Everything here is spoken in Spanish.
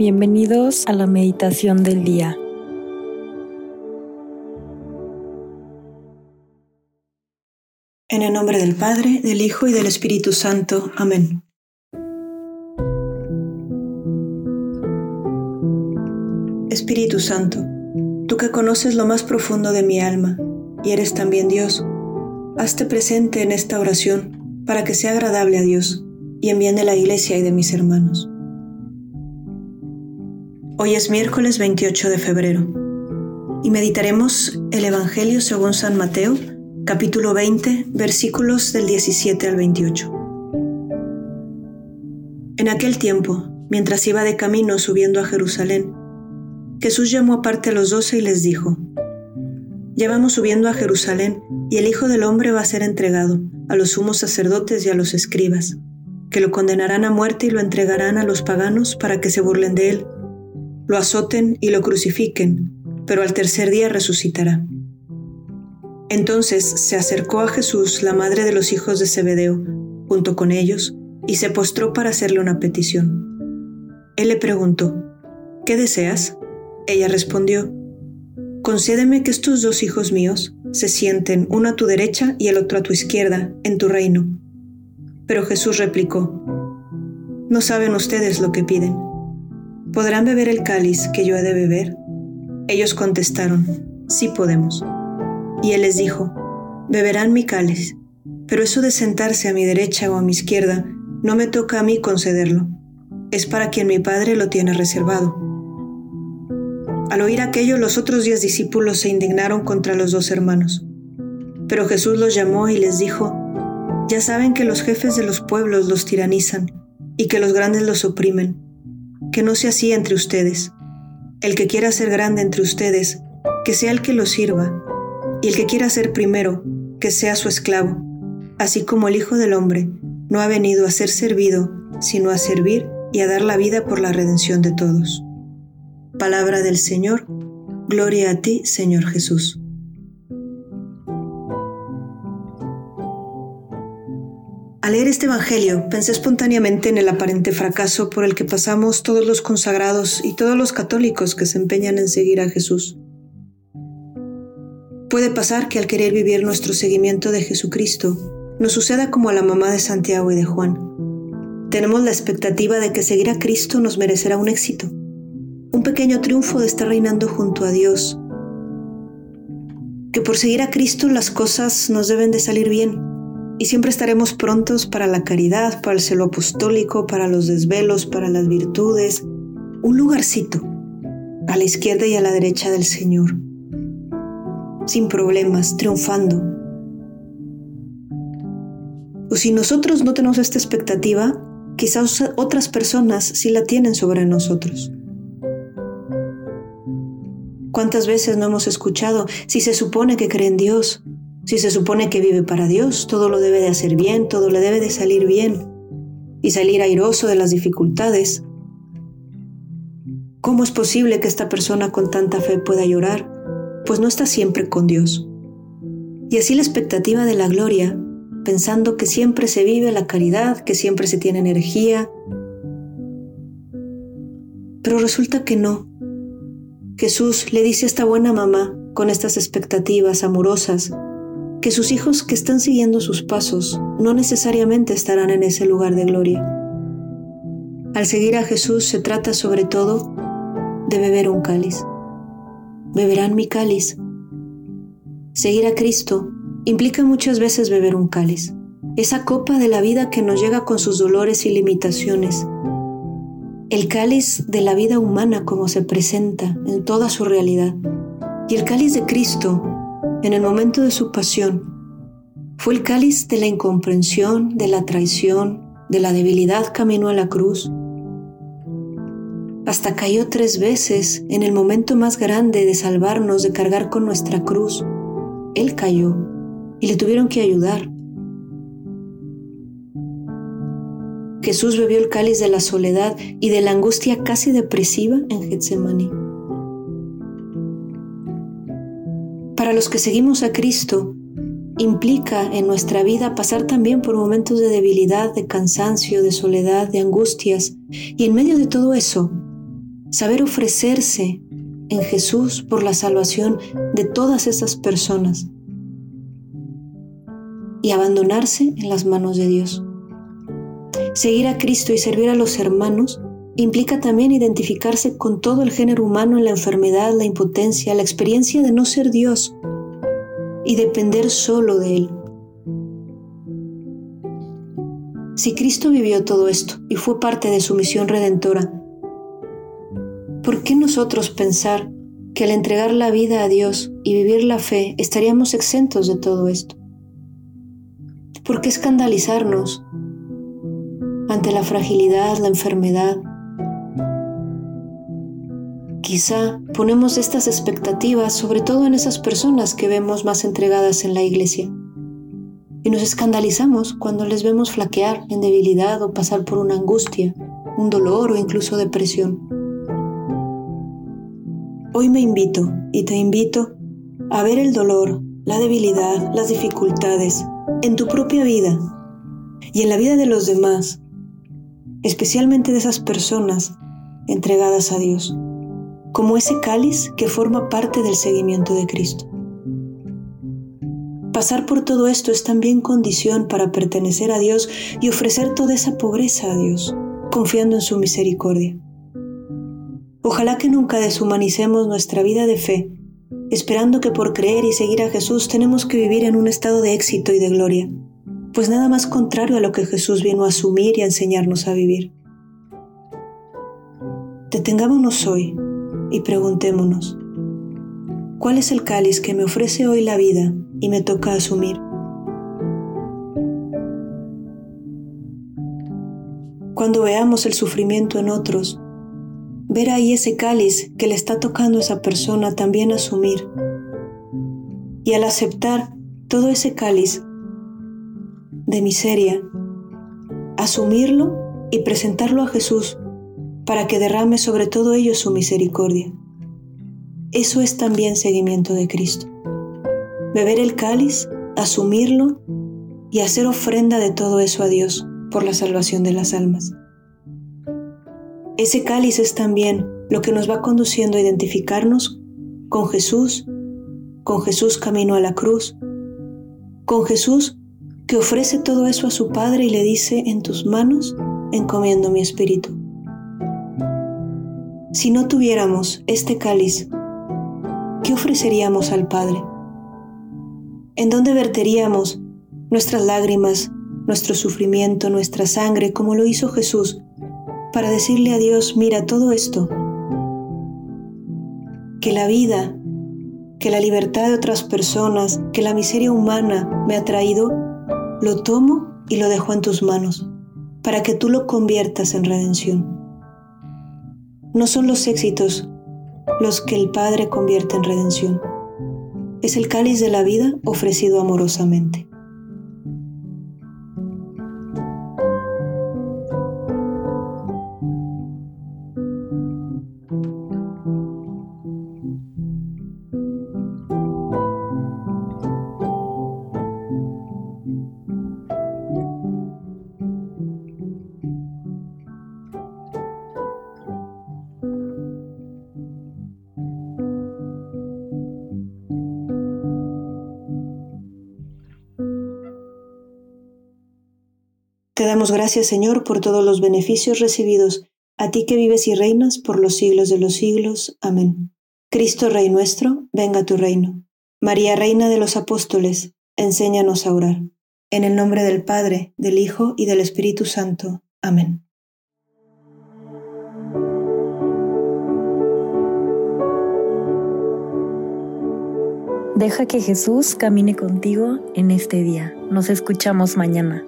Bienvenidos a la meditación del día. En el nombre del Padre, del Hijo y del Espíritu Santo. Amén. Espíritu Santo, tú que conoces lo más profundo de mi alma y eres también Dios, hazte presente en esta oración para que sea agradable a Dios y en bien de la Iglesia y de mis hermanos. Hoy es miércoles 28 de febrero y meditaremos el Evangelio según San Mateo, capítulo 20, versículos del 17 al 28. En aquel tiempo, mientras iba de camino subiendo a Jerusalén, Jesús llamó aparte a los doce y les dijo, Ya vamos subiendo a Jerusalén y el Hijo del Hombre va a ser entregado a los sumos sacerdotes y a los escribas, que lo condenarán a muerte y lo entregarán a los paganos para que se burlen de él lo azoten y lo crucifiquen, pero al tercer día resucitará. Entonces se acercó a Jesús la madre de los hijos de Zebedeo, junto con ellos, y se postró para hacerle una petición. Él le preguntó, ¿qué deseas? Ella respondió, Concédeme que estos dos hijos míos se sienten uno a tu derecha y el otro a tu izquierda en tu reino. Pero Jesús replicó, No saben ustedes lo que piden. ¿Podrán beber el cáliz que yo he de beber? Ellos contestaron, sí podemos. Y él les dijo, beberán mi cáliz, pero eso de sentarse a mi derecha o a mi izquierda no me toca a mí concederlo, es para quien mi Padre lo tiene reservado. Al oír aquello, los otros diez discípulos se indignaron contra los dos hermanos. Pero Jesús los llamó y les dijo, ya saben que los jefes de los pueblos los tiranizan y que los grandes los oprimen que no sea así entre ustedes. El que quiera ser grande entre ustedes, que sea el que lo sirva, y el que quiera ser primero, que sea su esclavo, así como el Hijo del Hombre no ha venido a ser servido, sino a servir y a dar la vida por la redención de todos. Palabra del Señor, gloria a ti, Señor Jesús. Al leer este Evangelio, pensé espontáneamente en el aparente fracaso por el que pasamos todos los consagrados y todos los católicos que se empeñan en seguir a Jesús. Puede pasar que al querer vivir nuestro seguimiento de Jesucristo, nos suceda como a la mamá de Santiago y de Juan. Tenemos la expectativa de que seguir a Cristo nos merecerá un éxito, un pequeño triunfo de estar reinando junto a Dios, que por seguir a Cristo las cosas nos deben de salir bien y siempre estaremos prontos para la caridad, para el celo apostólico, para los desvelos, para las virtudes, un lugarcito a la izquierda y a la derecha del Señor, sin problemas, triunfando. O si nosotros no tenemos esta expectativa, quizás otras personas sí la tienen sobre nosotros. ¿Cuántas veces no hemos escuchado si se supone que cree en Dios, si se supone que vive para Dios, todo lo debe de hacer bien, todo le debe de salir bien y salir airoso de las dificultades. ¿Cómo es posible que esta persona con tanta fe pueda llorar? Pues no está siempre con Dios. Y así la expectativa de la gloria, pensando que siempre se vive la caridad, que siempre se tiene energía. Pero resulta que no. Jesús le dice a esta buena mamá, con estas expectativas amorosas, que sus hijos que están siguiendo sus pasos no necesariamente estarán en ese lugar de gloria. Al seguir a Jesús se trata sobre todo de beber un cáliz. Beberán mi cáliz. Seguir a Cristo implica muchas veces beber un cáliz, esa copa de la vida que nos llega con sus dolores y limitaciones, el cáliz de la vida humana como se presenta en toda su realidad, y el cáliz de Cristo en el momento de su pasión, fue el cáliz de la incomprensión, de la traición, de la debilidad camino a la cruz. Hasta cayó tres veces en el momento más grande de salvarnos, de cargar con nuestra cruz. Él cayó y le tuvieron que ayudar. Jesús bebió el cáliz de la soledad y de la angustia casi depresiva en Getsemaní. Para los que seguimos a Cristo, implica en nuestra vida pasar también por momentos de debilidad, de cansancio, de soledad, de angustias. Y en medio de todo eso, saber ofrecerse en Jesús por la salvación de todas esas personas y abandonarse en las manos de Dios. Seguir a Cristo y servir a los hermanos implica también identificarse con todo el género humano en la enfermedad, la impotencia, la experiencia de no ser Dios y depender solo de Él. Si Cristo vivió todo esto y fue parte de su misión redentora, ¿por qué nosotros pensar que al entregar la vida a Dios y vivir la fe estaríamos exentos de todo esto? ¿Por qué escandalizarnos ante la fragilidad, la enfermedad? Quizá ponemos estas expectativas sobre todo en esas personas que vemos más entregadas en la iglesia. Y nos escandalizamos cuando les vemos flaquear en debilidad o pasar por una angustia, un dolor o incluso depresión. Hoy me invito y te invito a ver el dolor, la debilidad, las dificultades en tu propia vida y en la vida de los demás, especialmente de esas personas entregadas a Dios, como ese cáliz que forma parte del seguimiento de Cristo. Pasar por todo esto es también condición para pertenecer a Dios y ofrecer toda esa pobreza a Dios, confiando en su misericordia. Ojalá que nunca deshumanicemos nuestra vida de fe esperando que por creer y seguir a Jesús tenemos que vivir en un estado de éxito y de gloria, pues nada más contrario a lo que Jesús vino a asumir y a enseñarnos a vivir. Detengámonos hoy y preguntémonos, ¿cuál es el cáliz que me ofrece hoy la vida y me toca asumir? Cuando veamos el sufrimiento en otros, ver ahí ese cáliz que le está tocando a esa persona también asumir. Y al aceptar todo ese cáliz de miseria, asumirlo y presentarlo a Jesús para que derrame sobre todo ello su misericordia. Eso es también seguimiento de Cristo. Beber el cáliz, asumirlo y hacer ofrenda de todo eso a Dios por la salvación de las almas. Ese cáliz es también lo que nos va conduciendo a identificarnos con Jesús, con Jesús camino a la cruz, con Jesús que ofrece todo eso a su Padre y le dice, en tus manos encomiendo mi espíritu. Si no tuviéramos este cáliz, ¿qué ofreceríamos al Padre? ¿En dónde verteríamos nuestras lágrimas, nuestro sufrimiento, nuestra sangre, como lo hizo Jesús para decirle a Dios, mira todo esto, que la vida, que la libertad de otras personas, que la miseria humana me ha traído, lo tomo y lo dejo en tus manos, para que tú lo conviertas en redención. No son los éxitos los que el Padre convierte en redención. Es el cáliz de la vida ofrecido amorosamente. Te damos gracias, Señor, por todos los beneficios recibidos, a ti que vives y reinas por los siglos de los siglos. Amén. Cristo Rey nuestro, venga tu reino. María, Reina de los Apóstoles, enséñanos a orar. En el nombre del Padre, del Hijo y del Espíritu Santo. Amén. Deja que Jesús camine contigo en este día. Nos escuchamos mañana.